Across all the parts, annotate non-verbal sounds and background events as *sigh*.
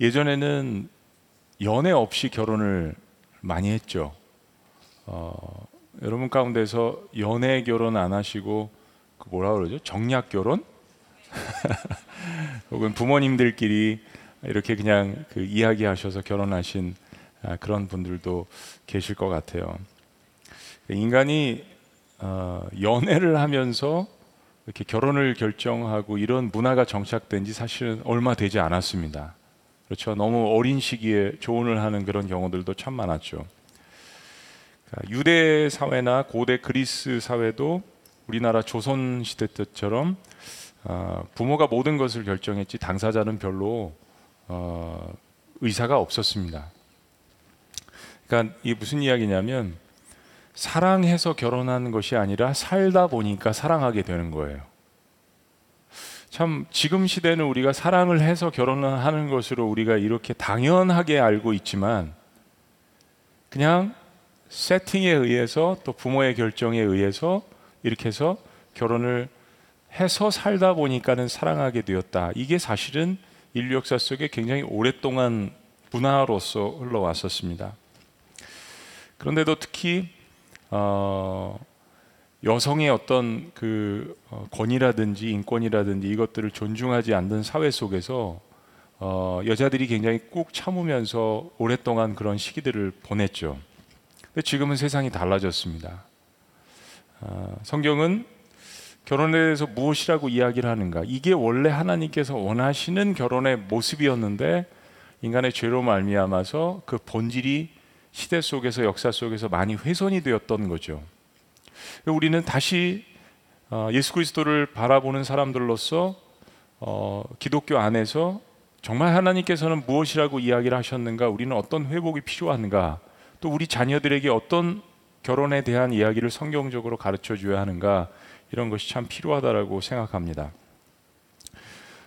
예전에는 연애 없이 결혼을 많이 했죠. 어, 여러분 가운데서 연애 결혼 안 하시고 그 뭐라 그러죠? 정략 결혼? *laughs* 혹은 부모님들끼리 이렇게 그냥 그 이야기하셔서 결혼하신 아, 그런 분들도 계실 것 같아요. 인간이 어, 연애를 하면서 이렇게 결혼을 결정하고 이런 문화가 정착된 지 사실은 얼마 되지 않았습니다. 그렇죠. 너무 어린 시기에 조언을 하는 그런 경우들도 참 많았죠. 유대 사회나 고대 그리스 사회도 우리나라 조선 시대 때처럼 어, 부모가 모든 것을 결정했지 당사자는 별로 어, 의사가 없었습니다. 그러니까 이게 무슨 이야기냐면 사랑해서 결혼하는 것이 아니라 살다 보니까 사랑하게 되는 거예요. 참 지금 시대는 우리가 사랑을 해서 결혼을 하는 것으로 우리가 이렇게 당연하게 알고 있지만 그냥 세팅에 의해서 또 부모의 결정에 의해서 이렇게 해서 결혼을 해서 살다 보니까는 사랑하게 되었다. 이게 사실은 인류 역사 속에 굉장히 오랫동안 문화로서 흘러왔었습니다. 그런데도 특히 어, 여성의 어떤 그 어, 권위라든지 인권이라든지 이것들을 존중하지 않는 사회 속에서 어, 여자들이 굉장히 꾹 참으면서 오랫동안 그런 시기들을 보냈죠. 근데 지금은 세상이 달라졌습니다. 어, 성경은 결혼에 대해서 무엇이라고 이야기를 하는가? 이게 원래 하나님께서 원하시는 결혼의 모습이었는데 인간의 죄로 말미암아서 그 본질이 시대 속에서 역사 속에서 많이 훼손이 되었던 거죠. 우리는 다시 어, 예수 그리스도를 바라보는 사람들로서 어, 기독교 안에서 정말 하나님께서는 무엇이라고 이야기를 하셨는가? 우리는 어떤 회복이 필요한가? 또 우리 자녀들에게 어떤 결혼에 대한 이야기를 성경적으로 가르쳐 줘야 하는가? 이런 것이 참 필요하다라고 생각합니다.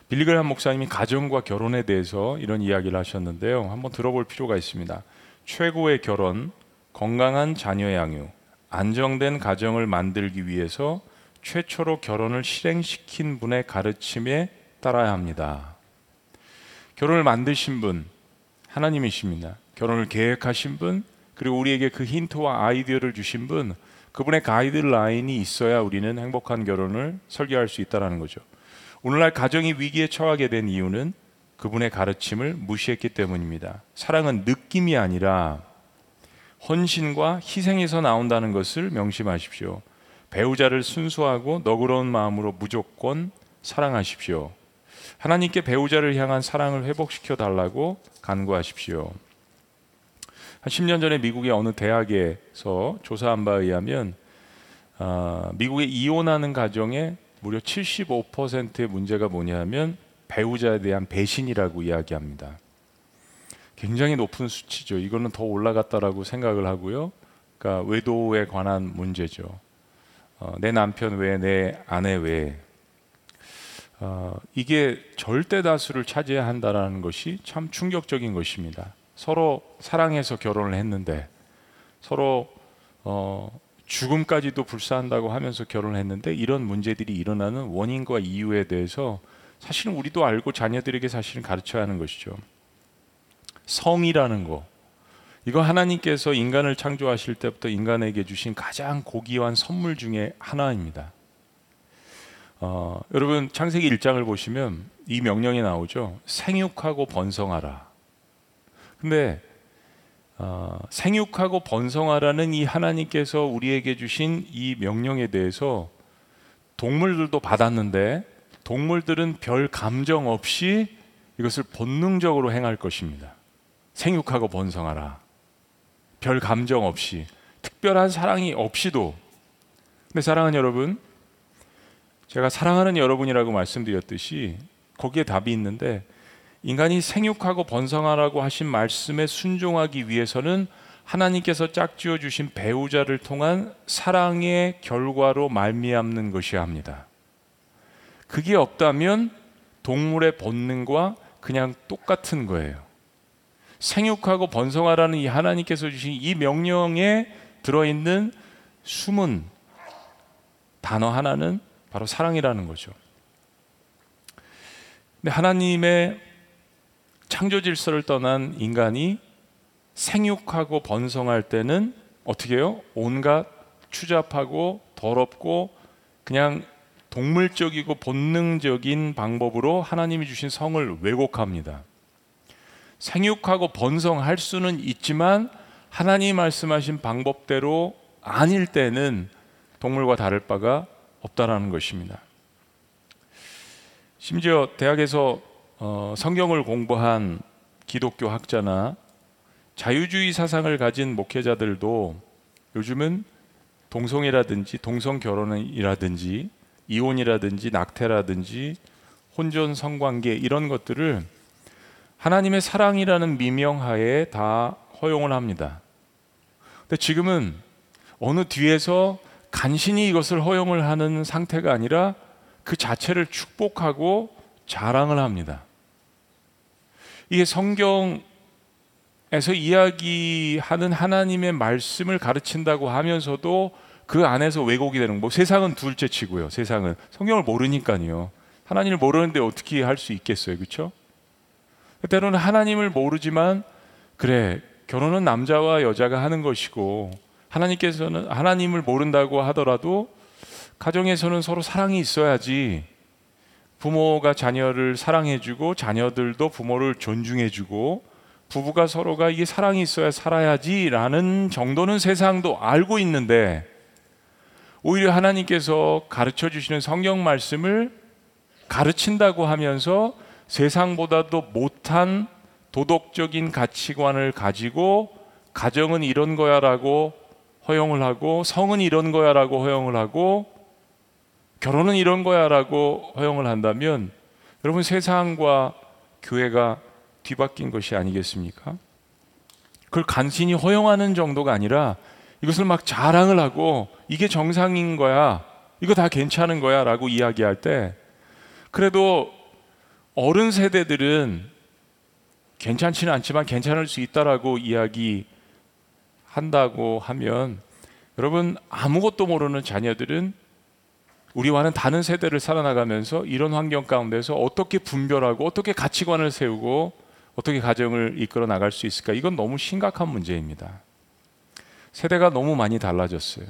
빌리그람 목사님이 가정과 결혼에 대해서 이런 이야기를 하셨는데요. 한번 들어볼 필요가 있습니다. 최고의 결혼, 건강한 자녀 양육, 안정된 가정을 만들기 위해서 최초로 결혼을 실행시킨 분의 가르침에 따라야 합니다. 결혼을 만드신 분 하나님이십니다. 결혼을 계획하신 분 그리고 우리에게 그 힌트와 아이디어를 주신 분 그분의 가이드라인이 있어야 우리는 행복한 결혼을 설계할 수 있다는 거죠. 오늘날 가정이 위기에 처하게 된 이유는 그분의 가르침을 무시했기 때문입니다. 사랑은 느낌이 아니라 헌신과 희생에서 나온다는 것을 명심하십시오. 배우자를 순수하고 너그러운 마음으로 무조건 사랑하십시오. 하나님께 배우자를 향한 사랑을 회복시켜 달라고 간구하십시오. 한 10년 전에 미국의 어느 대학에서 조사한 바에 의하면 어, 미국의 이혼하는 가정의 무려 75%의 문제가 뭐냐면 배우자에 대한 배신이라고 이야기합니다. 굉장히 높은 수치죠. 이거는 더 올라갔다라고 생각을 하고요. 그러니까 외도에 관한 문제죠. 어, 내 남편 외에 내 아내 외에 어, 이게 절대 다수를 차지해야 한다라는 것이 참 충격적인 것입니다. 서로 사랑해서 결혼을 했는데 서로 어, 죽음까지도 불사한다고 하면서 결혼을 했는데 이런 문제들이 일어나는 원인과 이유에 대해서 사실은 우리도 알고 자녀들에게 사실은 가르쳐야 하는 것이죠. 성이라는 거. 이거 하나님께서 인간을 창조하실 때부터 인간에게 주신 가장 고귀한 선물 중에 하나입니다. 어, 여러분 창세기 1장을 보시면 이 명령이 나오죠. 생육하고 번성하라. 근데 어, 생육하고 번성하라는 이 하나님께서 우리에게 주신 이 명령에 대해서 동물들도 받았는데 동물들은 별 감정 없이 이것을 본능적으로 행할 것입니다. 생육하고 번성하라. 별 감정 없이 특별한 사랑이 없이도 근데 사랑하는 여러분 제가 사랑하는 여러분이라고 말씀드렸듯이 거기에 답이 있는데 인간이 생육하고 번성하라고 하신 말씀에 순종하기 위해서는 하나님께서 짝지어 주신 배우자를 통한 사랑의 결과로 말미암는 것이야 합니다. 그게 없다면 동물의 본능과 그냥 똑같은 거예요. 생육하고 번성하라는 이 하나님께서 주신 이 명령에 들어있는 숨은 단어 하나는 바로 사랑이라는 거죠. 근데 하나님의 창조 질서를 떠난 인간이 생육하고 번성할 때는 어떻게 해요? 온갖 추잡하고 더럽고 그냥 동물적이고 본능적인 방법으로 하나님이 주신 성을 왜곡합니다. 생육하고 번성할 수는 있지만 하나님 말씀하신 방법대로 아닐 때는 동물과 다를 바가 없다라는 것입니다. 심지어 대학에서 어, 성경을 공부한 기독교 학자나 자유주의 사상을 가진 목회자들도 요즘은 동성이라든지 동성 결혼이라든지 이혼이라든지 낙태라든지 혼전 성관계 이런 것들을 하나님의 사랑이라는 미명하에 다 허용을 합니다. 근데 지금은 어느 뒤에서 간신히 이것을 허용을 하는 상태가 아니라 그 자체를 축복하고 자랑을 합니다. 이게 성경에서 이야기하는 하나님의 말씀을 가르친다고 하면서도 그 안에서 왜곡이 되는 뭐 세상은 둘째 치고요. 세상은 성경을 모르니까요. 하나님을 모르는데 어떻게 할 수 있겠어요. 그렇죠? 때로는 하나님을 모르지만 그래 결혼은 남자와 여자가 하는 것이고 하나님께서는 하나님을 모른다고 하더라도 가정에서는 서로 사랑이 있어야지. 부모가 자녀를 사랑해주고 자녀들도 부모를 존중해주고 부부가 서로가 이게 사랑이 있어야 살아야지라는 정도는 세상도 알고 있는데 오히려 하나님께서 가르쳐 주시는 성경 말씀을 가르친다고 하면서 세상보다도 못한 도덕적인 가치관을 가지고 가정은 이런 거야라고 허용을 하고 성은 이런 거야라고 허용을 하고 결혼은 이런 거야라고 허용을 한다면 여러분 세상과 교회가 뒤바뀐 것이 아니겠습니까? 그걸 간신히 허용하는 정도가 아니라 이것을 막 자랑을 하고 이게 정상인 거야. 이거 다 괜찮은 거야. 라고 이야기할 때 그래도 어른 세대들은 괜찮지는 않지만 괜찮을 수 있다라고 이야기 한다고 하면 여러분 아무것도 모르는 자녀들은 우리와는 다른 세대를 살아나가면서 이런 환경 가운데서 어떻게 분별하고 어떻게 가치관을 세우고 어떻게 가정을 이끌어 나갈 수 있을까? 이건 너무 심각한 문제입니다. 세대가 너무 많이 달라졌어요.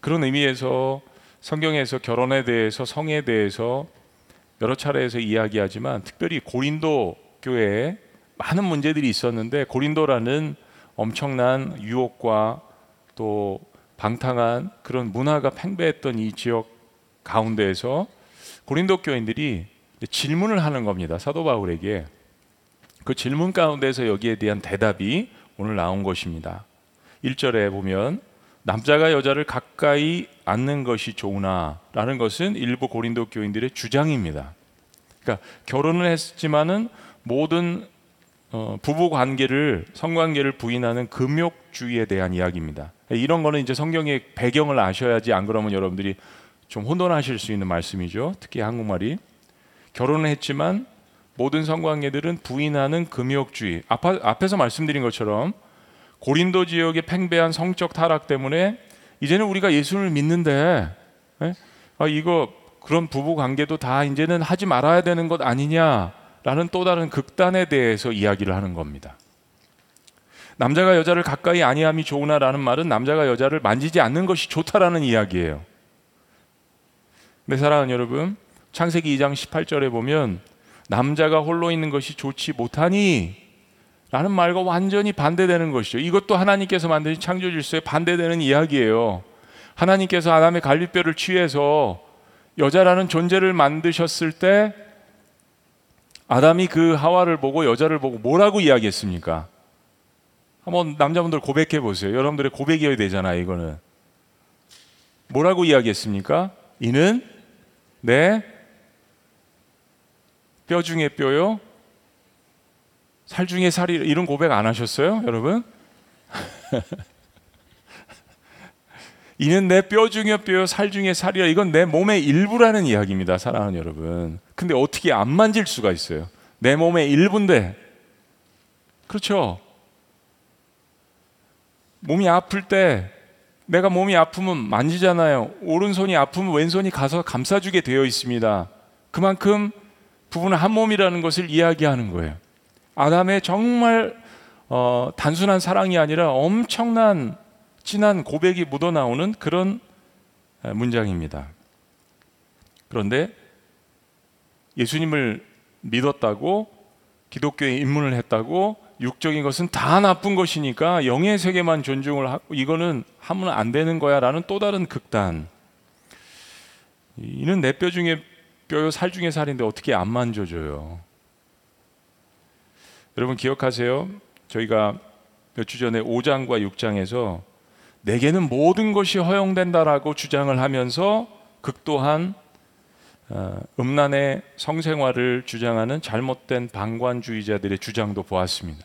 그런 의미에서 성경에서 결혼에 대해서 성에 대해서 여러 차례에서 이야기하지만 특별히 고린도 교회에 많은 문제들이 있었는데 고린도라는 엄청난 유혹과 또 방탕한 그런 문화가 팽배했던 이 지역 가운데에서 고린도 교인들이 질문을 하는 겁니다. 사도 바울에게 그 질문 가운데서 여기에 대한 대답이 오늘 나온 것입니다. 1절에 보면 남자가 여자를 가까이 앉는 것이 좋으나라는 것은 일부 고린도 교인들의 주장입니다. 그러니까 결혼을 했지만은 모든 어, 부부 관계를 성관계를 부인하는 금욕주의에 대한 이야기입니다. 이런 거는 이제 성경의 배경을 아셔야지 안 그러면 여러분들이 좀 혼돈하실 수 있는 말씀이죠. 특히 한국말이 결혼을 했지만 모든 성관계들은 부인하는 금욕주의. 앞, 앞에서 말씀드린 것처럼 고린도 지역의 팽배한 성적 타락 때문에 이제는 우리가 예수를 믿는데 예? 아, 이거 그런 부부 관계도 다 이제는 하지 말아야 되는 것 아니냐라는 또 다른 극단에 대해서 이야기를 하는 겁니다. 남자가 여자를 가까이 아니함이 좋으나라는 말은 남자가 여자를 만지지 않는 것이 좋다라는 이야기예요. 내 사랑하는 여러분, 창세기 2장 18절에 보면 남자가 홀로 있는 것이 좋지 못하니 라는 말과 완전히 반대되는 것이죠. 이것도 하나님께서 만드신 창조 질서에 반대되는 이야기예요. 하나님께서 아담의 갈비뼈를 취해서 여자라는 존재를 만드셨을 때 아담이 그 하와를 보고 여자를 보고 뭐라고 이야기했습니까? 한번 남자분들 고백해 보세요. 여러분들의 고백이어야 되잖아요, 이거는. 뭐라고 이야기했습니까? 이는 내 뼈 중에 뼈요, 살 중에 살이 이런 고백 안 하셨어요, 여러분? *laughs* 이는 내 뼈 중에 뼈요, 살 중에 살이라. 이건 내 몸의 일부라는 이야기입니다, 사랑하는 여러분. 근데 어떻게 안 만질 수가 있어요? 내 몸의 일부인데. 그렇죠? 몸이 아플 때 내가 몸이 아프면 만지잖아요. 오른손이 아프면 왼손이 가서 감싸주게 되어 있습니다. 그만큼 부부는 한 몸이라는 것을 이야기하는 거예요. 아담의 정말 어, 단순한 사랑이 아니라 엄청난 진한 고백이 묻어나오는 그런 문장입니다. 그런데 예수님을 믿었다고 기독교에 입문을 했다고 육적인 것은 다 나쁜 것이니까 영의 세계만 존중을 하고 이거는 하면 안 되는 거야라는 또 다른 극단. 이는 내 뼈 중에 뼈요 살 중에 살인데 어떻게 안 만져줘요? 여러분 기억하세요? 저희가 몇 주 전에 5장과 6장에서 내게는 모든 것이 허용된다라고 주장을 하면서 극도한 어, 음란의 성생활을 주장하는 잘못된 방관주의자들의 주장도 보았습니다.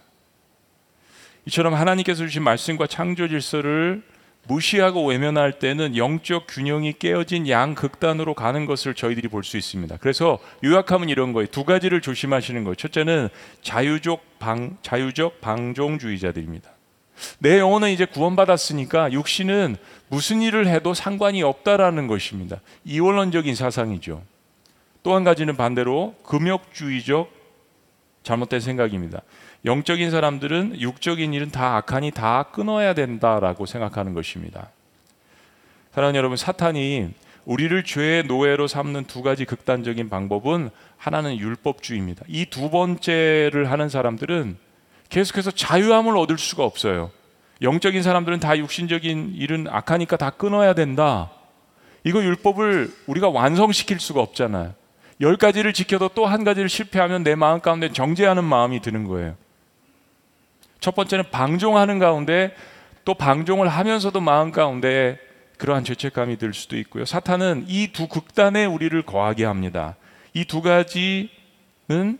이처럼 하나님께서 주신 말씀과 창조 질서를 무시하고 외면할 때는 영적 균형이 깨어진 양극단으로 가는 것을 저희들이 볼 수 있습니다. 그래서 요약하면 이런 거예요. 두 가지를 조심하시는 거예요. 첫째는 자유적 방 자유적 방종주의자들입니다. 내 영혼은 이제 구원받았으니까 육신은 무슨 일을 해도 상관이 없다라는 것입니다. 이원론적인 사상이죠. 또 한 가지는 반대로 금욕주의적 잘못된 생각입니다. 영적인 사람들은 육적인 일은 다 악하니 다 끊어야 된다라고 생각하는 것입니다. 사랑하는 여러분, 사탄이 우리를 죄의 노예로 삼는 두 가지 극단적인 방법은 하나는 율법주의입니다. 이 두 번째를 하는 사람들은 계속해서 자유함을 얻을 수가 없어요. 영적인 사람들은 다 육신적인 일은 악하니까 다 끊어야 된다. 이거 율법을 우리가 완성시킬 수가 없잖아요. 열 가지를 지켜도 또 한 가지를 실패하면 내 마음 가운데 정죄하는 마음이 드는 거예요. 첫 번째는 방종하는 가운데 또 방종을 하면서도 마음 가운데 그러한 죄책감이 들 수도 있고요. 사탄은 이 두 극단에 우리를 거하게 합니다. 이 두 가지는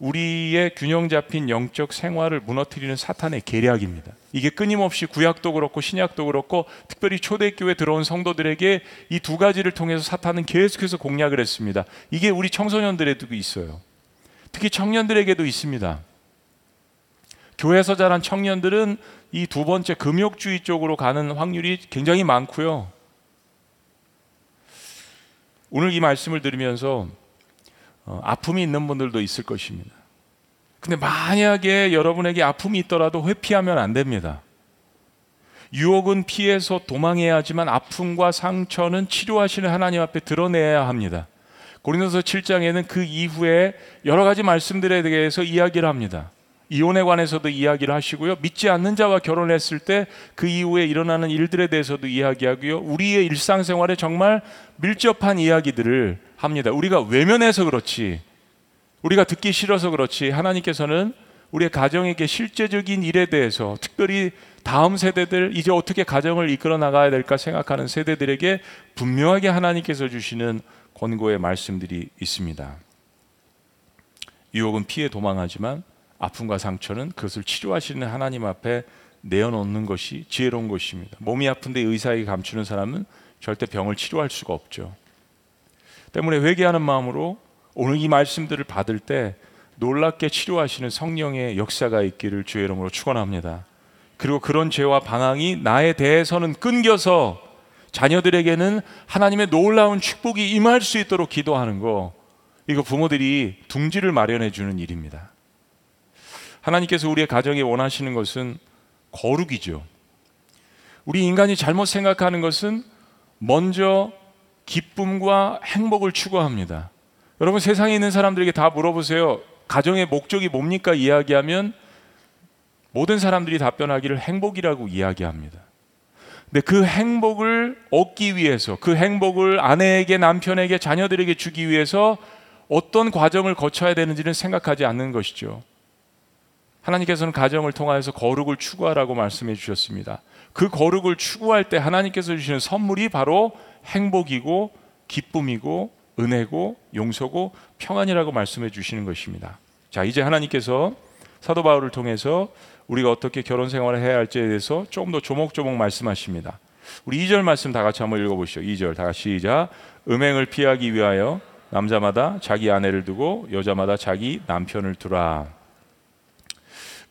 우리의 균형 잡힌 영적 생활을 무너뜨리는 사탄의 계략입니다. 이게 끊임없이 구약도 그렇고 신약도 그렇고 특별히 초대교회 들어온 성도들에게 이 두 가지를 통해서 사탄은 계속해서 공략을 했습니다. 이게 우리 청소년들에도 있어요. 특히 청년들에게도 있습니다. 교회에서 자란 청년들은 이 두 번째 금욕주의 쪽으로 가는 확률이 굉장히 많고요. 오늘 이 말씀을 들으면서 어, 아픔이 있는 분들도 있을 것입니다. 근데 만약에 여러분에게 아픔이 있더라도 회피하면 안 됩니다. 유혹은 피해서 도망해야 하지만 아픔과 상처는 치료하시는 하나님 앞에 드러내야 합니다. 고린도서 7장에는 그 이후에 여러 가지 말씀들에 대해서 이야기를 합니다. 이혼에 관해서도 이야기를 하시고요. 믿지 않는 자와 결혼했을 때 그 이후에 일어나는 일들에 대해서도 이야기하고요. 우리의 일상생활에 정말 밀접한 이야기들을 합니다. 우리가 외면해서 그렇지, 우리가 듣기 싫어서 그렇지, 하나님께서는 우리의 가정에게 실제적인 일에 대해서 특별히 다음 세대들 이제 어떻게 가정을 이끌어 나가야 될까 생각하는 세대들에게 분명하게 하나님께서 주시는 권고의 말씀들이 있습니다. 유혹은 피해 도망하지만 아픔과 상처는 그것을 치료하시는 하나님 앞에 내어놓는 것이 지혜로운 것입니다. 몸이 아픈데 의사에게 감추는 사람은 절대 병을 치료할 수가 없죠. 때문에 회개하는 마음으로 오늘 이 말씀들을 받을 때 놀랍게 치료하시는 성령의 역사가 있기를 주의 이름으로 축원합니다. 그리고 그런 죄와 방황이 나에 대해서는 끊겨서 자녀들에게는 하나님의 놀라운 축복이 임할 수 있도록 기도하는 거 이거 부모들이 둥지를 마련해 주는 일입니다. 하나님께서 우리의 가정에 원하시는 것은 거룩이죠. 우리 인간이 잘못 생각하는 것은 먼저 기쁨과 행복을 추구합니다. 여러분 세상에 있는 사람들에게 다 물어보세요. 가정의 목적이 뭡니까? 이야기하면 모든 사람들이 답변하기를 행복이라고 이야기합니다. 근데 그 행복을 얻기 위해서 그 행복을 아내에게 남편에게 자녀들에게 주기 위해서 어떤 과정을 거쳐야 되는지는 생각하지 않는 것이죠. 하나님께서는 가정을 통하여서 거룩을 추구하라고 말씀해 주셨습니다. 그 거룩을 추구할 때 하나님께서 주시는 선물이 바로 행복이고 기쁨이고 은혜고 용서고 평안이라고 말씀해 주시는 것입니다. 자, 이제 하나님께서 사도 바울을 통해서 우리가 어떻게 결혼 생활을 해야 할지에 대해서 조금 더 조목조목 말씀하십니다. 우리 2절 말씀 다 같이 한번 읽어 보시죠. 2절 다 같이 시작. 음행을 피하기 위하여 남자마다 자기 아내를 두고 여자마다 자기 남편을 두라.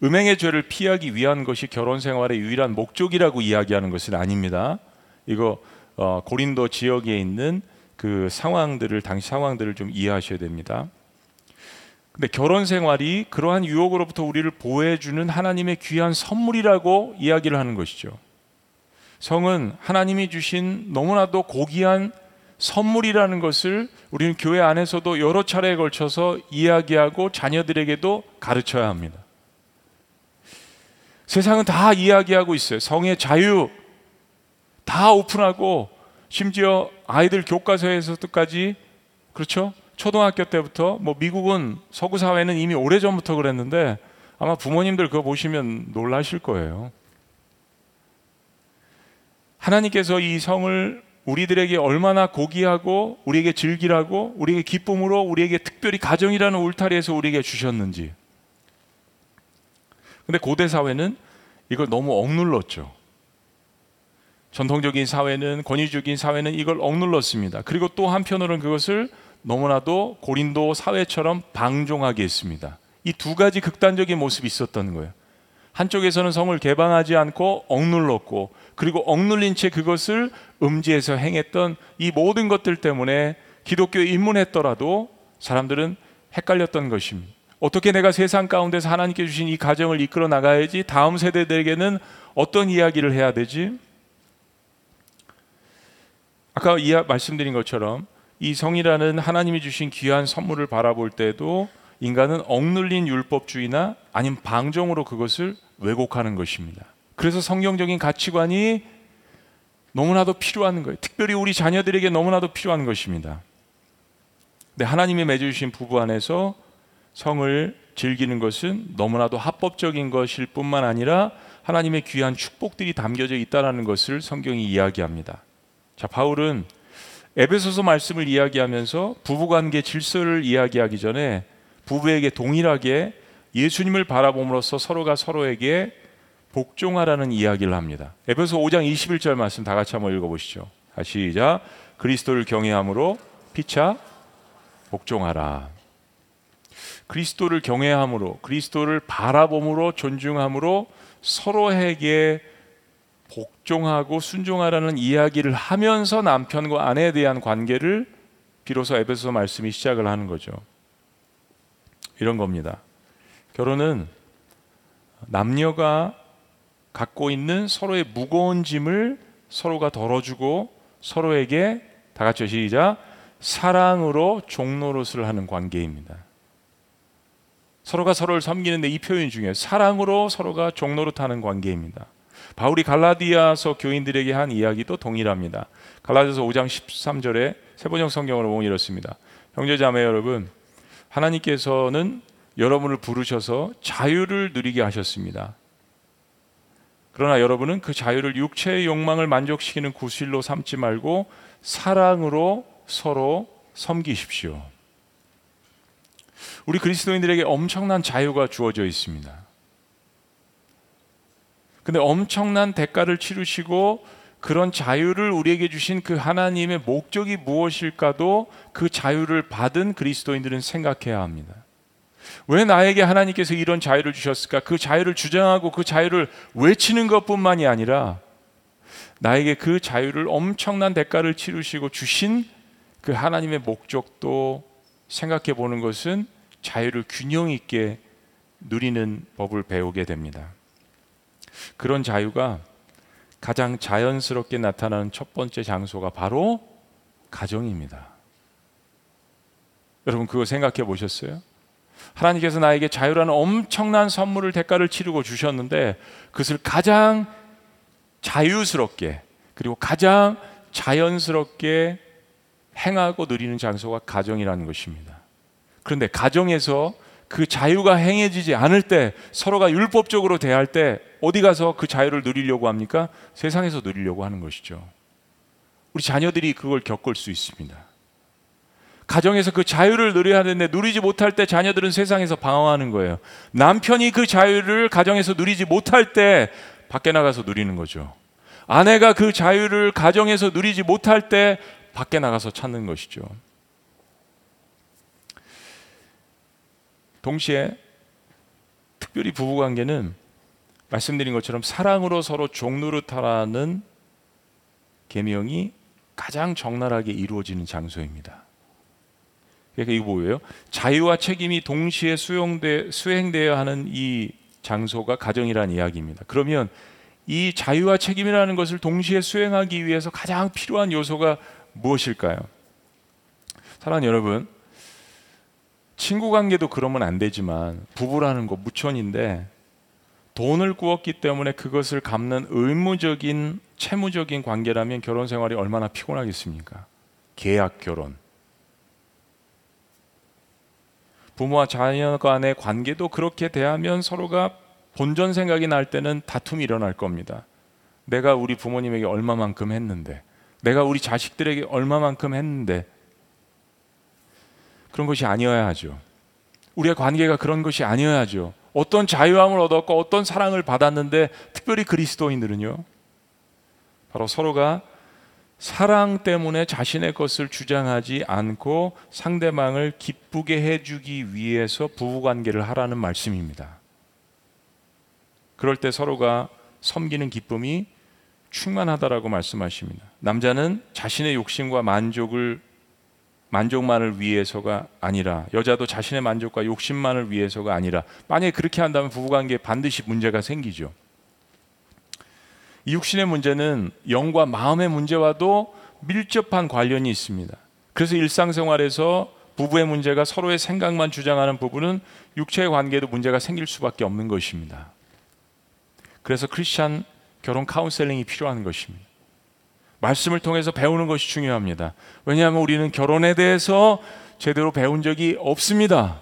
음행의 죄를 피하기 위한 것이 결혼 생활의 유일한 목적이라고 이야기하는 것은 아닙니다. 이거 어, 고린도 지역에 있는 그 상황들을 당시 상황들을 좀 이해하셔야 됩니다. 근데 결혼 생활이 그러한 유혹으로부터 우리를 보호해 주는 하나님의 귀한 선물이라고 이야기를 하는 것이죠. 성은 하나님이 주신 너무나도 고귀한 선물이라는 것을 우리는 교회 안에서도 여러 차례에 걸쳐서 이야기하고 자녀들에게도 가르쳐야 합니다. 세상은 다 이야기하고 있어요. 성의 자유 다 오픈하고 심지어 아이들 교과서에서까지 그렇죠? 초등학교 때부터 뭐 미국은 서구 사회는 이미 오래 전부터 그랬는데 아마 부모님들 그거 보시면 놀라실 거예요. 하나님께서 이 성을 우리들에게 얼마나 고귀하고 우리에게 즐기라고 우리에게 기쁨으로 우리에게 특별히 가정이라는 울타리에서 우리에게 주셨는지. 근데 고대 사회는 이걸 너무 억눌렀죠. 전통적인 사회는 권위적인 사회는 이걸 억눌렀습니다. 그리고 또 한편으로는 그것을 너무나도 고린도 사회처럼 방종하게 했습니다. 이 두 가지 극단적인 모습이 있었던 거예요. 한쪽에서는 성을 개방하지 않고 억눌렀고 그리고 억눌린 채 그것을 음지에서 행했던 이 모든 것들 때문에 기독교에 입문했더라도 사람들은 헷갈렸던 것입니다. 어떻게 내가 세상 가운데서 하나님께 주신 이 가정을 이끌어 나가야지 다음 세대들에게는 어떤 이야기를 해야 되지? 아까 이야 말씀드린 것처럼 이 성이라는 하나님이 주신 귀한 선물을 바라볼 때도 인간은 억눌린 율법주의나 아니면 방종으로 그것을 왜곡하는 것입니다. 그래서 성경적인 가치관이 너무나도 필요한 거예요. 특별히 우리 자녀들에게 너무나도 필요한 것입니다. 근데 하나님이 맺어주신 부부 안에서 성을 즐기는 것은 너무나도 합법적인 것일 뿐만 아니라 하나님의 귀한 축복들이 담겨져 있다는 것을 성경이 이야기합니다. 자, 바울은 에베소서 말씀을 이야기하면서 부부관계 질서를 이야기하기 전에 부부에게 동일하게 예수님을 바라봄으로써 서로가 서로에게 복종하라는 이야기를 합니다. 에베소 5장 21절 말씀 다 같이 한번 읽어보시죠. 시작. 그리스도를 경외함으로 피차 복종하라. 그리스도를 경외함으로 그리스도를 바라봄으로 존중함으로 서로에게 복종하고 순종하라는 이야기를 하면서 남편과 아내에 대한 관계를 비로소 에베소 말씀이 시작을 하는 거죠. 이런 겁니다. 결혼은 남녀가 갖고 있는 서로의 무거운 짐을 서로가 덜어주고 서로에게 다 같이 시작 사랑으로 종노릇을 하는 관계입니다. 서로가 서로를 섬기는데 이 표현이 중요해요. 사랑으로 서로가 종노릇하는 관계입니다. 바울이 갈라디아서 교인들에게 한 이야기도 동일합니다. 갈라디아서 5장 13절에 세번역 성경으로 보면 이렇습니다. 형제자매 여러분, 하나님께서는 여러분을 부르셔서 자유를 누리게 하셨습니다. 그러나 여러분은 그 자유를 육체의 욕망을 만족시키는 구실로 삼지 말고 사랑으로 서로 섬기십시오. 우리 그리스도인들에게 엄청난 자유가 주어져 있습니다. 근데 엄청난 대가를 치르시고 그런 자유를 우리에게 주신 그 하나님의 목적이 무엇일까도 그 자유를 받은 그리스도인들은 생각해야 합니다. 왜 나에게 하나님께서 이런 자유를 주셨을까? 그 자유를 주장하고 그 자유를 외치는 것뿐만이 아니라 나에게 그 자유를 엄청난 대가를 치르시고 주신 그 하나님의 목적도 생각해 보는 것은 자유를 균형 있게 누리는 법을 배우게 됩니다. 그런 자유가 가장 자연스럽게 나타나는 첫 번째 장소가 바로 가정입니다. 여러분 그거 생각해 보셨어요? 하나님께서 나에게 자유라는 엄청난 선물을 대가를 치르고 주셨는데 그것을 가장 자유스럽게 그리고 가장 자연스럽게 행하고 누리는 장소가 가정이라는 것입니다. 그런데 가정에서 그 자유가 행해지지 않을 때 서로가 율법적으로 대할 때 어디 가서 그 자유를 누리려고 합니까? 세상에서 누리려고 하는 것이죠. 우리 자녀들이 그걸 겪을 수 있습니다. 가정에서 그 자유를 누려야 하는데 누리지 못할 때 자녀들은 세상에서 방황하는 거예요. 남편이 그 자유를 가정에서 누리지 못할 때 밖에 나가서 누리는 거죠. 아내가 그 자유를 가정에서 누리지 못할 때 밖에 나가서 찾는 것이죠. 동시에 특별히 부부 관계는 말씀드린 것처럼 사랑으로 서로 종노릇하라는 계명이 가장 적나라하게 이루어지는 장소입니다. 그러니까 이거 뭐예요? 자유와 책임이 동시에 수용돼 수행되어야 하는 이 장소가 가정이라는 이야기입니다. 그러면 이 자유와 책임이라는 것을 동시에 수행하기 위해서 가장 필요한 요소가 무엇일까요? 사랑하는 여러분, 친구 관계도 그러면 안 되지만 부부라는 거 무천인데 돈을 꾸었기 때문에 그것을 갚는 의무적인 채무적인 관계라면 결혼 생활이 얼마나 피곤하겠습니까? 계약 결혼. 부모와 자녀 간의 관계도 그렇게 대하면 서로가 본전 생각이 날 때는 다툼이 일어날 겁니다. 내가 우리 부모님에게 얼마만큼 했는데, 내가 우리 자식들에게 얼마만큼 했는데, 그런 것이 아니어야 하죠. 우리의 관계가 그런 것이 아니어야죠. 어떤 자유함을 얻었고 어떤 사랑을 받았는데 특별히 그리스도인들은요. 바로 서로가 사랑 때문에 자신의 것을 주장하지 않고 상대방을 기쁘게 해주기 위해서 부부관계를 하라는 말씀입니다. 그럴 때 서로가 섬기는 기쁨이 충만하다라고 말씀하십니다. 남자는 자신의 욕심과 만족을 만족만을 위해서가 아니라 여자도 자신의 만족과 욕심만을 위해서가 아니라 만약에 그렇게 한다면 부부관계에 반드시 문제가 생기죠. 이 육신의 문제는 영과 마음의 문제와도 밀접한 관련이 있습니다. 그래서 일상생활에서 부부의 문제가 서로의 생각만 주장하는 부부는 육체의 관계에도 문제가 생길 수밖에 없는 것입니다. 그래서 크리스찬 결혼 카운셀링이 필요한 것입니다. 말씀을 통해서 배우는 것이 중요합니다. 왜냐하면 우리는 결혼에 대해서 제대로 배운 적이 없습니다.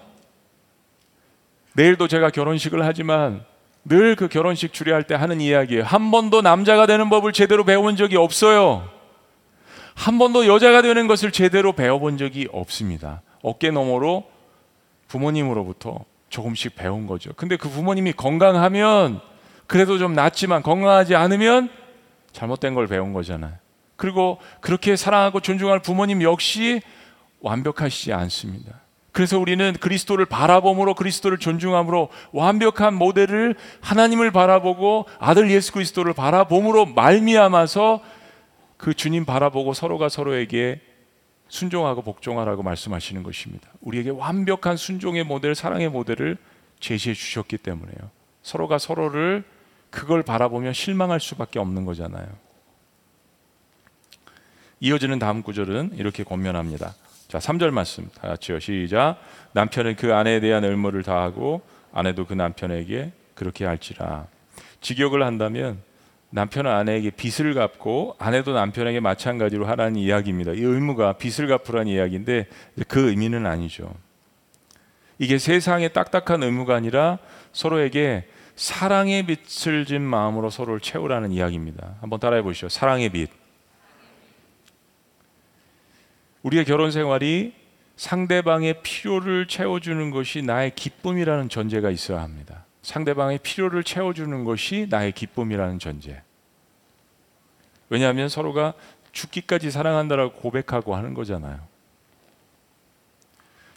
내일도 제가 결혼식을 하지만 늘 그 결혼식 주례할 때 하는 이야기예요. 한 번도 남자가 되는 법을 제대로 배운 적이 없어요. 한 번도 여자가 되는 것을 제대로 배워본 적이 없습니다. 어깨 너머로 부모님으로부터 조금씩 배운 거죠. 근데 그 부모님이 건강하면 그래도 좀 낫지만 건강하지 않으면 잘못된 걸 배운 거잖아요. 그리고 그렇게 사랑하고 존중할 부모님 역시 완벽하시지 않습니다. 그래서 우리는 그리스도를 바라봄으로 그리스도를 존중함으로 완벽한 모델을 하나님을 바라보고 아들 예수 그리스도를 바라봄으로 말미암아서 그 주님 바라보고 서로가 서로에게 순종하고 복종하라고 말씀하시는 것입니다. 우리에게 완벽한 순종의 모델, 사랑의 모델을 제시해 주셨기 때문에요. 서로가 서로를 그걸 바라보며 실망할 수밖에 없는 거잖아요. 이어지는 다음 구절은 이렇게 권면합니다. 자, 3절 말씀 다 같이요. 시작. 남편은 그 아내에 대한 의무를 다하고 아내도 그 남편에게 그렇게 할지라. 직역을 한다면 남편은 아내에게 빚을 갚고 아내도 남편에게 마찬가지로 하라는 이야기입니다. 이 의무가 빚을 갚으라는 이야기인데 그 의미는 아니죠. 이게 세상의 딱딱한 의무가 아니라 서로에게 사랑의 빛을 진 마음으로 서로를 채우라는 이야기입니다. 한번 따라해 보시죠. 사랑의 빛. 우리의 결혼 생활이 상대방의 필요를 채워주는 것이 나의 기쁨이라는 전제가 있어야 합니다. 상대방의 필요를 채워주는 것이 나의 기쁨이라는 전제. 왜냐하면 서로가 죽기까지 사랑한다라고 고백하고 하는 거잖아요.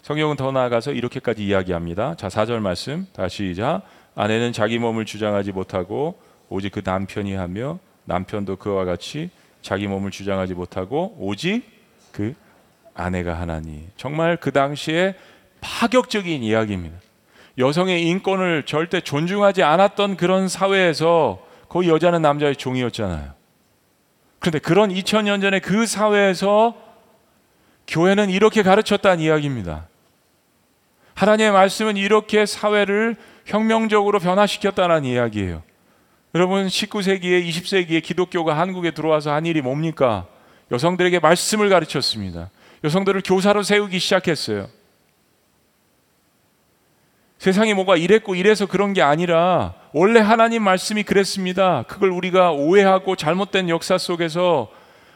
성경은 더 나아가서 이렇게까지 이야기합니다. 자, 4절 말씀 다시 시작. 아내는 자기 몸을 주장하지 못하고 오직 그 남편이 하며 남편도 그와 같이 자기 몸을 주장하지 못하고 오직 그 아내가 하나니 정말 그 당시에 파격적인 이야기입니다. 여성의 인권을 절대 존중하지 않았던 그런 사회에서 거의 여자는 남자의 종이었잖아요. 그런데 그런 2000년 전에 그 사회에서 교회는 이렇게 가르쳤다는 이야기입니다. 하나님의 말씀은 이렇게 사회를 혁명적으로 변화시켰다는 이야기예요. 여러분 19세기에 20세기에 기독교가 한국에 들어와서 한 일이 뭡니까? 여성들에게 말씀을 가르쳤습니다. 여성들을 교사로 세우기 시작했어요. 세상이 뭐가 이랬고 이래서 그런 게 아니라 원래 하나님 말씀이 그랬습니다. 그걸 우리가 오해하고 잘못된 역사 속에서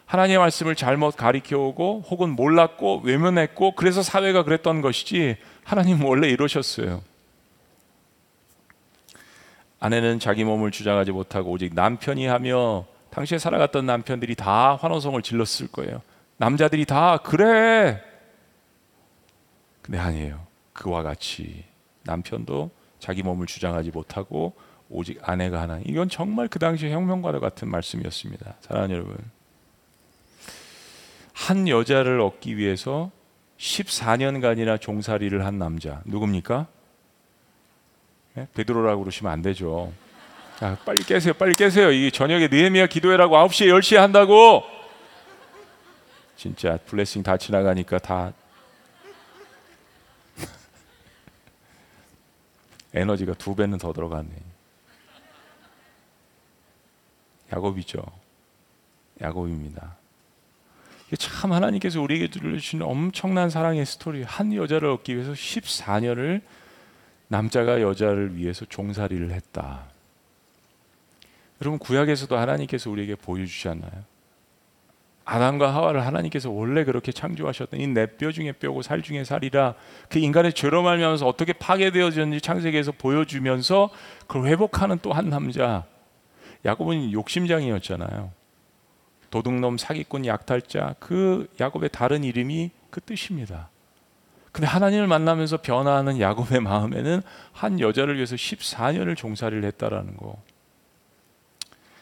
하나님의 말씀을 잘못 가리켜 오고 혹은 몰랐고 외면했고 그래서 사회가 그랬던 것이지 하나님 원래 이러셨어요. 아내는 자기 몸을 주장하지 못하고 오직 남편이 하며 당시에 살아갔던 남편들이 다 환호성을 질렀을 거예요. 남자들이 다 그래. 근데 아니에요. 그와 같이 남편도 자기 몸을 주장하지 못하고 오직 아내가 하나. 이건 정말 그 당시 혁명과도 같은 말씀이었습니다. 사랑하는 여러분. 한 여자를 얻기 위해서 14년간이나 종살이를 한 남자 누굽니까? 네? 베드로라고 그러시면 안 되죠. 아, 빨리 깨세요. 빨리 깨세요. 이 저녁에 느헤미야 기도회라고 9시에 10시에 한다고. 진짜 블레싱 다 지나가니까 다 *laughs* 에너지가 두 배는 더 들어갔네. 야곱이죠. 야곱입니다. 참 하나님께서 우리에게 들려주신 엄청난 사랑의 스토리. 한 여자를 얻기 위해서 14년을 남자가 여자를 위해서 종살이를 했다. 여러분 구약에서도 하나님께서 우리에게 보여주셨나요? 아담과 하와를 하나님께서 원래 그렇게 창조하셨던 이 내 뼈 중에 뼈고 살 중에 살이라 그 인간의 죄로 말미암아서 어떻게 파괴되어졌는지 창세기에서 보여주면서 그걸 회복하는 또 한 남자 야곱은 욕심장이었잖아요. 도둑놈, 사기꾼, 약탈자 그 야곱의 다른 이름이 그 뜻입니다. 근데 하나님을 만나면서 변화하는 야곱의 마음에는 한 여자를 위해서 14년을 종살이를 했다라는 거.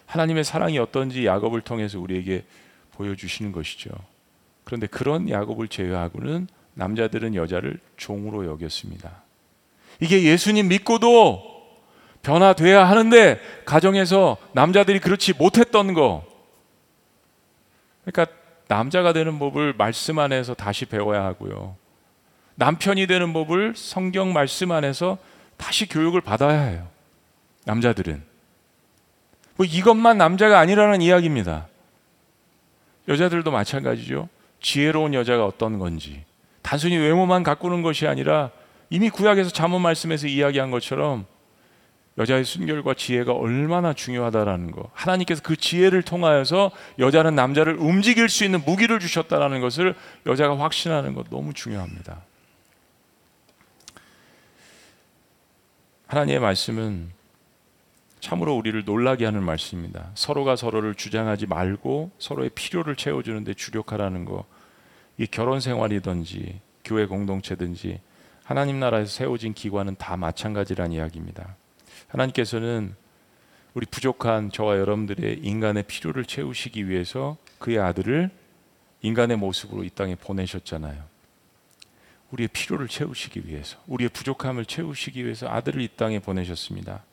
하나님의 사랑이 어떤지 야곱을 통해서 우리에게 보여주시는 것이죠. 그런데 그런 야곱을 제외하고는 남자들은 여자를 종으로 여겼습니다. 이게 예수님 믿고도 변화돼야 하는데 가정에서 남자들이 그렇지 못했던 거. 그러니까 남자가 되는 법을 말씀 안에서 다시 배워야 하고요. 남편이 되는 법을 성경 말씀 안에서 다시 교육을 받아야 해요. 남자들은. 뭐 이것만 남자가 아니라는 이야기입니다. 여자들도 마찬가지죠. 지혜로운 여자가 어떤 건지. 단순히 외모만 가꾸는 것이 아니라 이미 구약에서 잠언 말씀에서 이야기한 것처럼 여자의 순결과 지혜가 얼마나 중요하다라는 거. 하나님께서 그 지혜를 통하여서 여자는 남자를 움직일 수 있는 무기를 주셨다라는 것을 여자가 확신하는 것 너무 중요합니다. 하나님의 말씀은 참으로 우리를 놀라게 하는 말씀입니다. 서로가 서로를 주장하지 말고 서로의 필요를 채워주는데 주력하라는 거. 이 결혼 생활이든지 교회 공동체든지 하나님 나라에서 세워진 기관은 다 마찬가지란 이야기입니다. 하나님께서는 우리 부족한 저와 여러분들의 인간의 필요를 채우시기 위해서 그의 아들을 인간의 모습으로 이 땅에 보내셨잖아요. 우리의 필요를 채우시기 위해서, 우리의 부족함을 채우시기 위해서 아들을 이 땅에 보내셨습니다.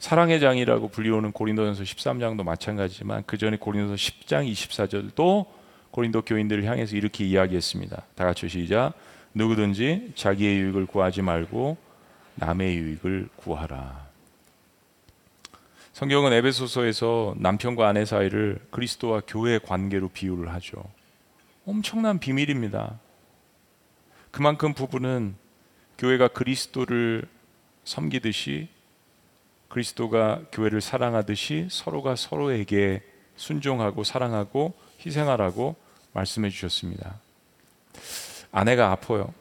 사랑의 장이라고 불리우는 고린도전서 13장도 마찬가지지만 그 전에 고린도서 10장 24절도 고린도 교인들을 향해서 이렇게 이야기했습니다. 다 같이 시작. 누구든지 자기의 유익을 구하지 말고 남의 유익을 구하라. 성경은 에베소서에서 남편과 아내 사이를 그리스도와 교회의 관계로 비유를 하죠. 엄청난 비밀입니다. 그만큼 부부는 교회가 그리스도를 섬기듯이 그리스도가 교회를 사랑하듯이 서로가 서로에게 순종하고 사랑하고 희생하라고 말씀해 주셨습니다. 아내가 아파요.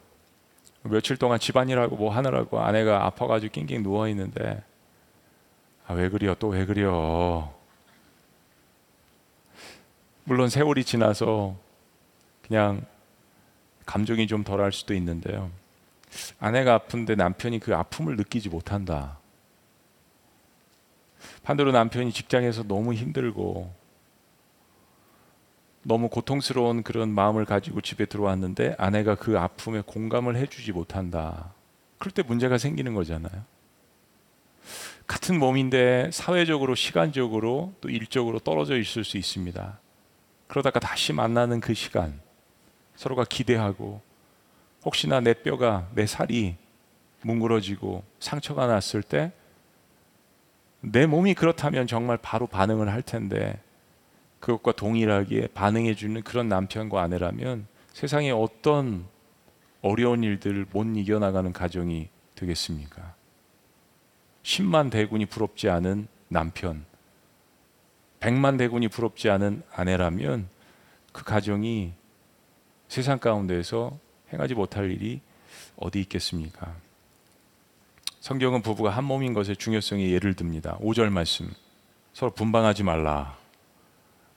며칠 동안 집안일하고 뭐 하느라고 아내가 아파가지고 낑낑 누워 있는데 아, 왜 그려 또왜 그려 물론 세월이 지나서 그냥 감정이 좀 덜할 수도 있는데요. 아내가 아픈데 남편이 그 아픔을 느끼지 못한다. 반대로 남편이 직장에서 너무 힘들고 너무 고통스러운 그런 마음을 가지고 집에 들어왔는데 아내가 그 아픔에 공감을 해주지 못한다. 그럴 때 문제가 생기는 거잖아요. 같은 몸인데 사회적으로, 시간적으로 또 일적으로 떨어져 있을 수 있습니다. 그러다가 다시 만나는 그 시간, 서로가 기대하고 혹시나 내 뼈가, 내 살이 뭉그러지고 상처가 났을 때 내 몸이 그렇다면 정말 바로 반응을 할 텐데 그것과 동일하게 반응해 주는 그런 남편과 아내라면 세상에 어떤 어려운 일들을 못 이겨나가는 가정이 되겠습니까? 10만 대군이 부럽지 않은 남편, 100만 대군이 부럽지 않은 아내라면 그 가정이 세상 가운데서 행하지 못할 일이 어디 있겠습니까? 성경은 부부가 한 몸인 것의 중요성에 예를 듭니다. 5절 말씀. 서로 분방하지 말라.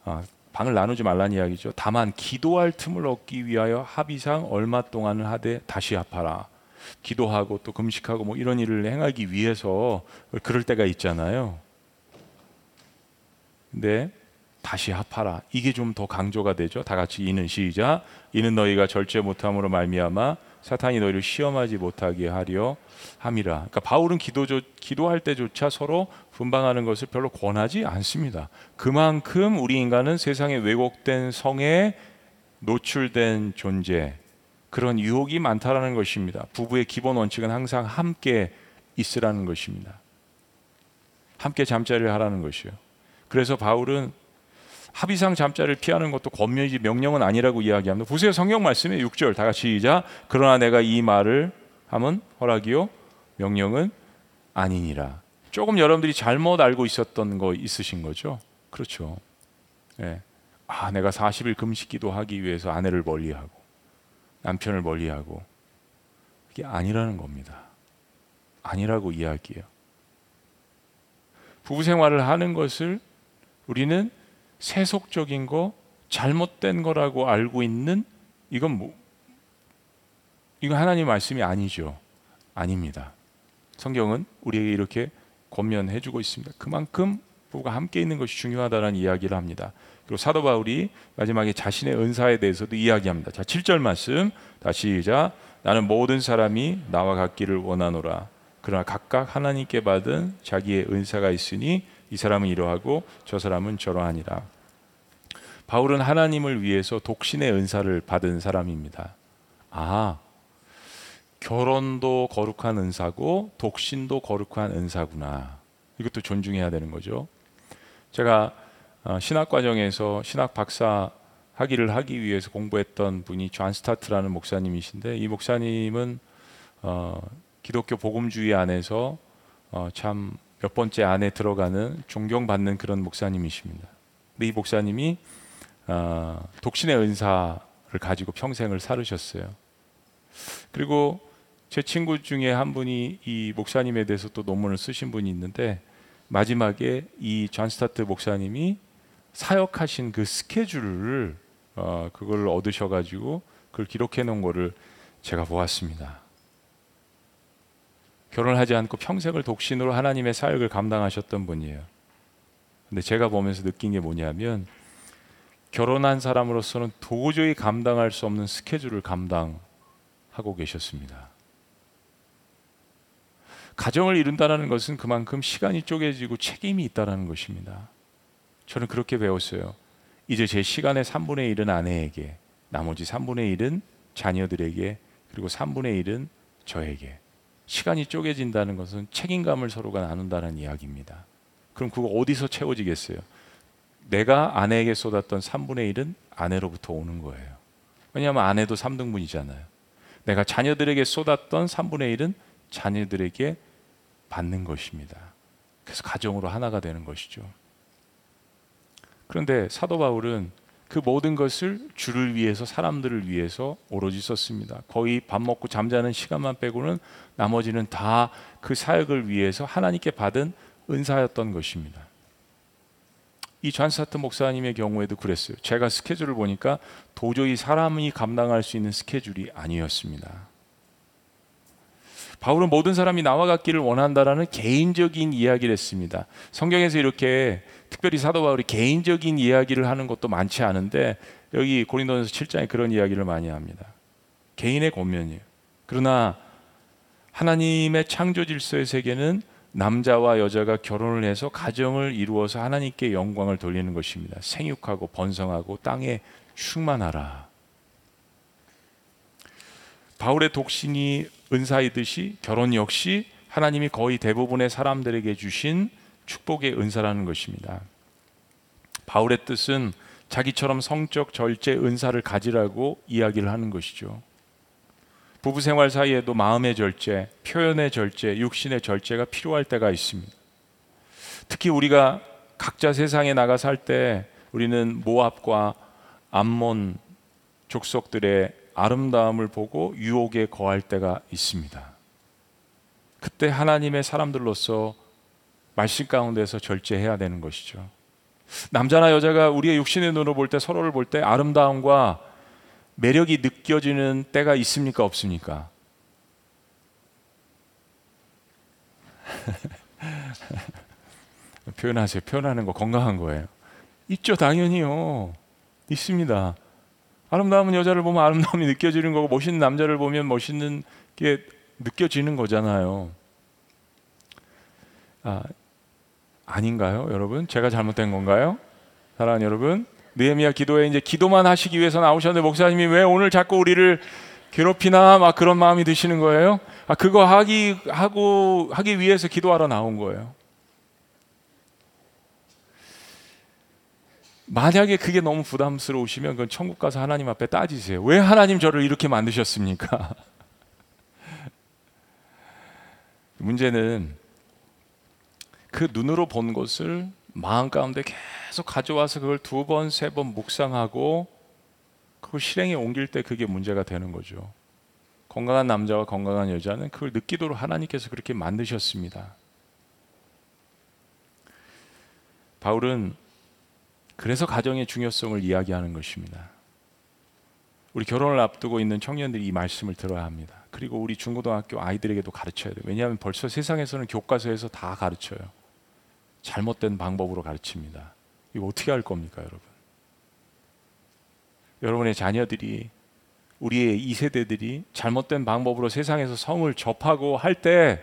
아, 방을 나누지 말라는 이야기죠. 다만 기도할 틈을 얻기 위하여 합의상 얼마 동안을 하되 다시 합하라. 기도하고 또 금식하고 뭐 이런 일을 행하기 위해서 그럴 때가 있잖아요. 근데 다시 합하라. 이게 좀 더 강조가 되죠. 다 같이 이는 시작. 이는 너희가 절제 못함으로 말미암아 사탄이 너희를 시험하지 못하게 하려 함이라. 그러니까 바울은 기도 기도할 때조차 서로 분방하는 것을 별로 권하지 않습니다. 그만큼 우리 인간은 세상의 왜곡된 성에 노출된 존재, 그런 유혹이 많다라는 것입니다. 부부의 기본 원칙은 항상 함께 있으라는 것입니다. 함께 잠자리를 하라는 것이요. 그래서 바울은 합의상 잠자를 피하는 것도 권면이지 명령은 아니라고 이야기합니다. 보세요. 성경 말씀에 6절 다 같이 시작. 그러나 내가 이 말을 하면 허락이요 명령은 아니니라. 조금 여러분들이 잘못 알고 있었던 거 있으신 거죠? 그렇죠. 네. 아, 내가 40일 금식기도 하기 위해서 아내를 멀리하고 남편을 멀리하고 그게 아니라는 겁니다. 아니라고 이야기해요. 부부 생활을 하는 것을 우리는 세속적인 거, 잘못된 거라고 알고 있는 이건 뭐 이건 하나님 말씀이 아니죠. 아닙니다. 성경은 우리에게 이렇게 권면해 주고 있습니다. 그만큼 부부가 함께 있는 것이 중요하다는 이야기를 합니다. 그리고 사도 바울이 마지막에 자신의 은사에 대해서도 이야기합니다. 자, 7절 말씀 다시 시작. 나는 모든 사람이 나와 같기를 원하노라. 그러나 각각 하나님께 받은 자기의 은사가 있으니 이 사람은 이러하고 저 사람은 저러하니라. 바울은 하나님을 위해서 독신의 은사를 받은 사람입니다. 아, 결혼도 거룩한 은사고 독신도 거룩한 은사구나. 이것도 존중해야 되는 거죠. 제가 어, 신학 과정에서 신학 박사 학위를 하기 위해서 공부했던 분이 존 스타트라는 목사님이신데 이 목사님은 어, 기독교 복음주의 안에서 어, 참 몇 번째 안에 들어가는 존경받는 그런 목사님이십니다. 근데 이 목사님이 어, 독신의 은사를 가지고 평생을 살으셨어요. 그리고 제 친구 중에 한 분이 이 목사님에 대해서 또 논문을 쓰신 분이 있는데 마지막에 이 존 스타트 목사님이 사역하신 그 스케줄을 어, 그걸 얻으셔가지고 그걸 기록해 놓은 거를 제가 보았습니다. 결혼하지 않고 평생을 독신으로 하나님의 사역을 감당하셨던 분이에요. 근데 제가 보면서 느낀 게 뭐냐면 결혼한 사람으로서는 도저히 감당할 수 없는 스케줄을 감당하고 계셨습니다. 가정을 이룬다는 것은 그만큼 시간이 쪼개지고 책임이 있다는 것입니다. 저는 그렇게 배웠어요. 이제 제 시간의 3분의 1은 아내에게, 나머지 3분의 1은 자녀들에게, 그리고 3분의 1은 저에게. 시간이 쪼개진다는 것은 책임감을 서로가 나눈다는 이야기입니다. 그럼 그거 어디서 채워지겠어요? 내가 아내에게 쏟았던 3분의 1은 아내로부터 오는 거예요. 왜냐하면 아내도 3등분이잖아요. 내가 자녀들에게 쏟았던 3분의 1은 자녀들에게 받는 것입니다. 그래서 가정으로 하나가 되는 것이죠. 그런데 사도 바울은 그 모든 것을 주를 위해서 사람들을 위해서 오로지 썼습니다. 거의 밥 먹고 잠자는 시간만 빼고는 나머지는 다 그 사역을 위해서 하나님께 받은 은사였던 것입니다. 이 존스타트 목사님의 경우에도 그랬어요. 제가 스케줄을 보니까 도저히 사람이 감당할 수 있는 스케줄이 아니었습니다. 바울은 모든 사람이 나와 같기를 원한다라는 개인적인 이야기를 했습니다. 성경에서 이렇게 특별히 사도 바울이 개인적인 이야기를 하는 것도 많지 않은데 여기 고린도전서 7장에 그런 이야기를 많이 합니다. 개인의 권면이에요. 그러나 하나님의 창조 질서의 세계는 남자와 여자가 결혼을 해서 가정을 이루어서 하나님께 영광을 돌리는 것입니다. 생육하고 번성하고 땅에 충만하라. 바울의 독신이 은사이듯이 결혼 역시 하나님이 거의 대부분의 사람들에게 주신 축복의 은사라는 것입니다. 바울의 뜻은 자기처럼 성적 절제 은사를 가지라고 이야기를 하는 것이죠. 부부 생활 사이에도 마음의 절제, 표현의 절제, 육신의 절제가 필요할 때가 있습니다. 특히 우리가 각자 세상에 나가 살 때 우리는 모압과 암몬 족속들의 아름다움을 보고 유혹에 거할 때가 있습니다. 그때 하나님의 사람들로서 말씀 가운데서 절제해야 되는 것이죠. 남자나 여자가 우리의 육신의 눈으로 볼 때 서로를 볼 때 아름다움과 매력이 느껴지는 때가 있습니까 없습니까? *laughs* 표현하세요. 표현하는 거 건강한 거예요. 있죠, 당연히요. 있습니다. 아름다운 여자를 보면 아름다움이 느껴지는 거고 멋있는 남자를 보면 멋있는 게 느껴지는 거잖아요. 아, 아닌가요, 여러분? 제가 잘못된 건가요? 사랑하는 여러분, 느헤미야 기도에 이제 기도만 하시기 위해서 나오셨는데 목사님이 왜 오늘 자꾸 우리를 괴롭히나 막 그런 마음이 드시는 거예요? 아, 그거 하기 하고 하기 위해서 기도하러 나온 거예요. 만약에 그게 너무 부담스러우시면 그건 천국 가서 하나님 앞에 따지세요. 왜 하나님 저를 이렇게 만드셨습니까? *laughs* 문제는 그 눈으로 본 것을 마음 가운데 계속 가져와서 그걸 두 번, 세 번 묵상하고 그걸 실행에 옮길 때 그게 문제가 되는 거죠. 건강한 남자와 건강한 여자는 그걸 느끼도록 하나님께서 그렇게 만드셨습니다. 바울은 그래서 가정의 중요성을 이야기하는 것입니다. 우리 결혼을 앞두고 있는 청년들이 이 말씀을 들어야 합니다. 그리고 우리 중고등학교 아이들에게도 가르쳐야 돼요. 왜냐하면 벌써 세상에서는 교과서에서 다 가르쳐요. 잘못된 방법으로 가르칩니다. 이거 어떻게 할 겁니까, 여러분? 여러분의 자녀들이 우리의 이 세대들이 잘못된 방법으로 세상에서 성을 접하고 할 때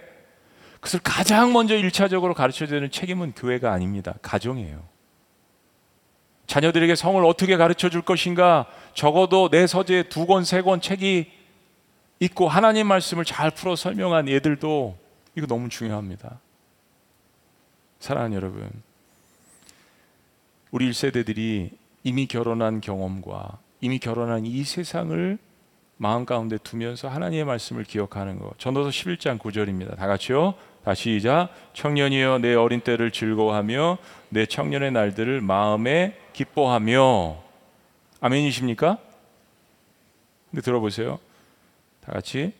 그것을 가장 먼저 일차적으로 가르쳐야 되는 책임은 교회가 아닙니다. 가정이에요. 자녀들에게 성을 어떻게 가르쳐 줄 것인가 적어도 내 서재에 두 권, 세 권 책이 있고 하나님 말씀을 잘 풀어 설명한 얘들도 이거 너무 중요합니다. 사랑하는 여러분, 우리 1세대들이 이미 결혼한 경험과 이미 결혼한 이 세상을 마음 가운데 두면서 하나님의 말씀을 기억하는 것. 전도서 11장 9절입니다. 다 같이요. 다시 시작. 청년이여 내 어린 때를 즐거워하며 내 청년의 날들을 마음에 기뻐하며 아멘이십니까? 근데 들어보세요. 다 같이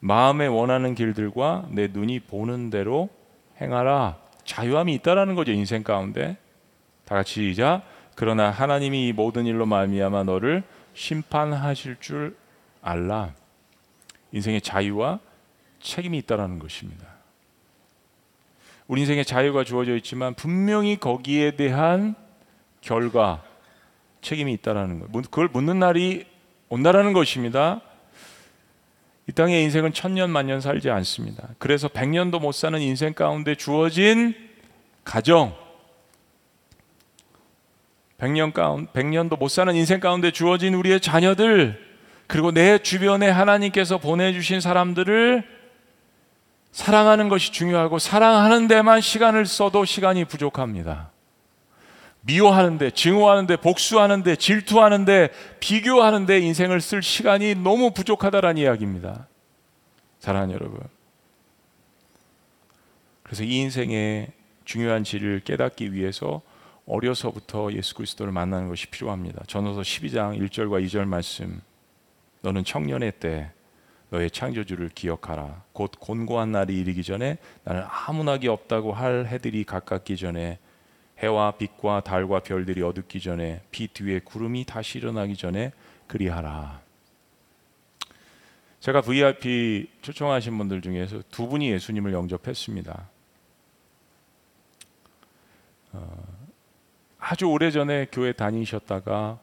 마음에 원하는 길들과 내 눈이 보는 대로 행하라. 자유함이 있다라는 거죠 인생 가운데. 다 같이 시작. 그러나 하나님이 이 모든 일로 말미암아 너를 심판하실 줄 알라. 인생의 자유와 책임이 있다라는 것입니다. 우리 인생의 자유가 주어져 있지만 분명히 거기에 대한 결과 책임이 있다라는 것. 그걸 묻는 날이 온다라는 것입니다. 이 땅의 인생은 천년 만년 살지 않습니다. 그래서 백년도 못 사는 인생 가운데 주어진 가정, 백년 가운 백년도 못 사는 인생 가운데 주어진 우리의 자녀들 그리고 내 주변에 하나님께서 보내주신 사람들을 사랑하는 것이 중요하고 사랑하는 데만 시간을 써도 시간이 부족합니다. 미워하는데, 증오하는데, 복수하는데, 질투하는데, 비교하는데 인생을 쓸 시간이 너무 부족하다라는 이야기입니다. 사랑하는 여러분. 그래서 이 인생의 중요한 질을 깨닫기 위해서 어려서부터 예수 그리스도를 만나는 것이 필요합니다. 전후서 12장 1절과 2절 말씀. 너는 청년의 때 너의 창조주를 기억하라. 곧 곤고한 날이 이르기 전에 나는 아무 낙이 없다고 할 해들이 가깝기 전에 해와 빛과 달과 별들이 어둡기 전에 빛 뒤에 구름이 다시 일어나기 전에 그리하라. 제가 VIP 초청하신 분들 중에서 두 분이 예수님을 영접했습니다. 어, 아주 오래 전에 교회 다니셨다가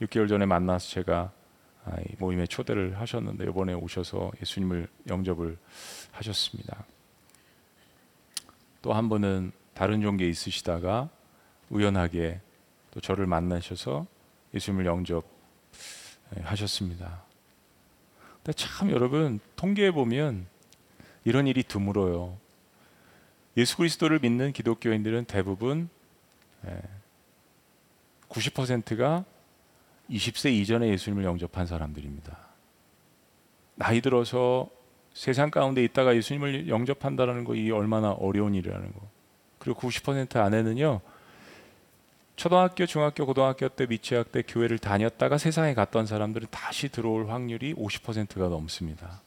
6개월 전에 만나서 제가 모임에 초대를 하셨는데 이번에 오셔서 예수님을 영접을 하셨습니다. 또 한 분은 다른 종교에 있으시다가 우연하게 또 저를 만나셔서 예수님을 영접하셨습니다. 근데 참 여러분 통계에 보면 이런 일이 드물어요. 예수 그리스도를 믿는 기독교인들은 대부분 90%가 20세 이전에 예수님을 영접한 사람들입니다. 나이 들어서 세상 가운데 있다가 예수님을 영접한다는 거 이 얼마나 어려운 일이라는 거. 그리고 90% 안에는요. 초등학교, 중학교, 고등학교 때 미취학 때 교회를 다녔다가 세상에 갔던 사람들은 다시 들어올 확률이 50%가 넘습니다.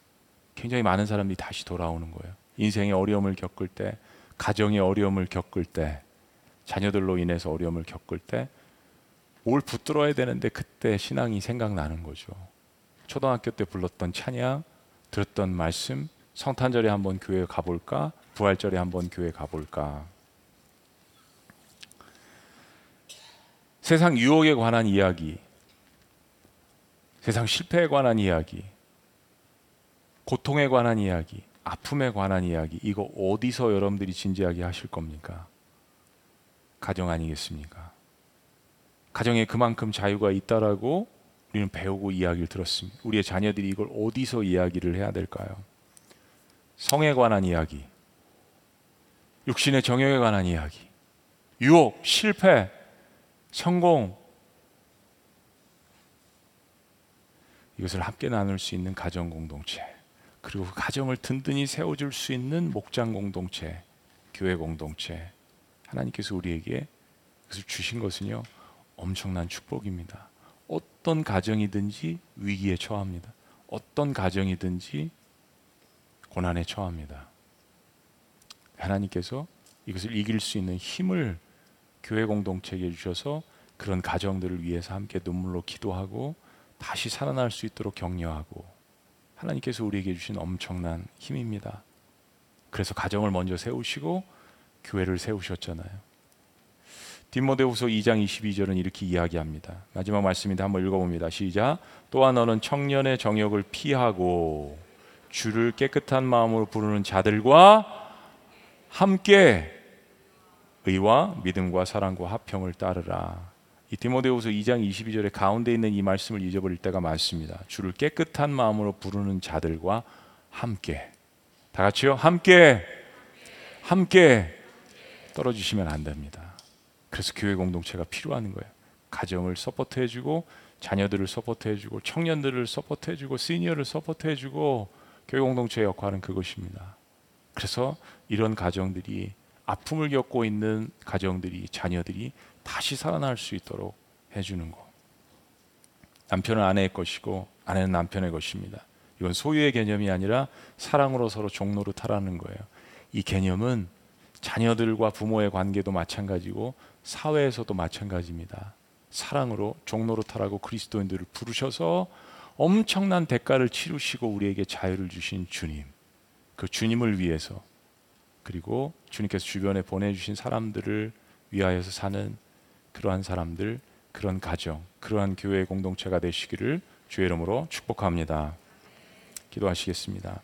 굉장히 많은 사람들이 다시 돌아오는 거예요. 인생의 어려움을 겪을 때, 가정의 어려움을 겪을 때, 자녀들로 인해서 어려움을 겪을 때 뭘 붙들어야 되는데 그때 신앙이 생각나는 거죠. 초등학교 때 불렀던 찬양, 들었던 말씀, 성탄절에 한번 교회 가볼까? 부활절에 한번 교회 가볼까? 세상 유혹에 관한 이야기, 세상 실패에 관한 이야기, 고통에 관한 이야기, 아픔에 관한 이야기, 이거 어디서 여러분들이 진지하게 하실 겁니까? 가정 아니겠습니까? 가정에 그만큼 자유가 있다라고 우리는 배우고 이야기를 들었습니다. 우리의 자녀들이 이걸 어디서 이야기를 해야 될까요? 성에 관한 이야기, 육신의 정욕에 관한 이야기, 유혹, 실패, 성공, 이것을 함께 나눌 수 있는 가정 공동체, 그리고 그 가정을 든든히 세워줄 수 있는 목장 공동체, 교회 공동체, 하나님께서 우리에게 그것을 주신 것은요 엄청난 축복입니다. 어떤 가정이든지 위기에 처합니다. 어떤 가정이든지 고난에 처합니다. 하나님께서 이것을 이길 수 있는 힘을 교회 공동체에 주셔서 그런 가정들을 위해서 함께 눈물로 기도하고 다시 살아날 수 있도록 격려하고 하나님께서 우리에게 주신 엄청난 힘입니다. 그래서 가정을 먼저 세우시고 교회를 세우셨잖아요. 디모데후서 2장 22절은 이렇게 이야기합니다. 마지막 말씀인데 한번 읽어봅니다. 시작. 또한 너는 청년의 정욕을 피하고 주를 깨끗한 마음으로 부르는 자들과 함께 의와 믿음과 사랑과 화평을 따르라. 이 디모데후서 2장 22절의 가운데 있는 이 말씀을 잊어버릴 때가 많습니다. 주를 깨끗한 마음으로 부르는 자들과 함께. 다 같이요. 함께. 함께 떨어지시면 안 됩니다. 그래서 교회 공동체가 필요한 거예요. 가정을 서포트해 주고 자녀들을 서포트해 주고 청년들을 서포트해 주고 시니어를 서포트해 주고 교회 공동체의 역할은 그것입니다. 그래서 이런 가정들이 아픔을 겪고 있는 가정들이 자녀들이 다시 살아날 수 있도록 해주는 것. 남편은 아내의 것이고 아내는 남편의 것입니다. 이건 소유의 개념이 아니라 사랑으로 서로 종로를 타라는 거예요. 이 개념은 자녀들과 부모의 관계도 마찬가지고 사회에서도 마찬가지입니다. 사랑으로 종로로 타라고 그리스도인들을 부르셔서 엄청난 대가를 치르시고 우리에게 자유를 주신 주님. 그 주님을 위해서 그리고 주님께서 주변에 보내주신 사람들을 위하여서 사는 그러한 사람들, 그런 가정, 그러한 교회 공동체가 되시기를 주의 이름으로 축복합니다. 기도하시겠습니다.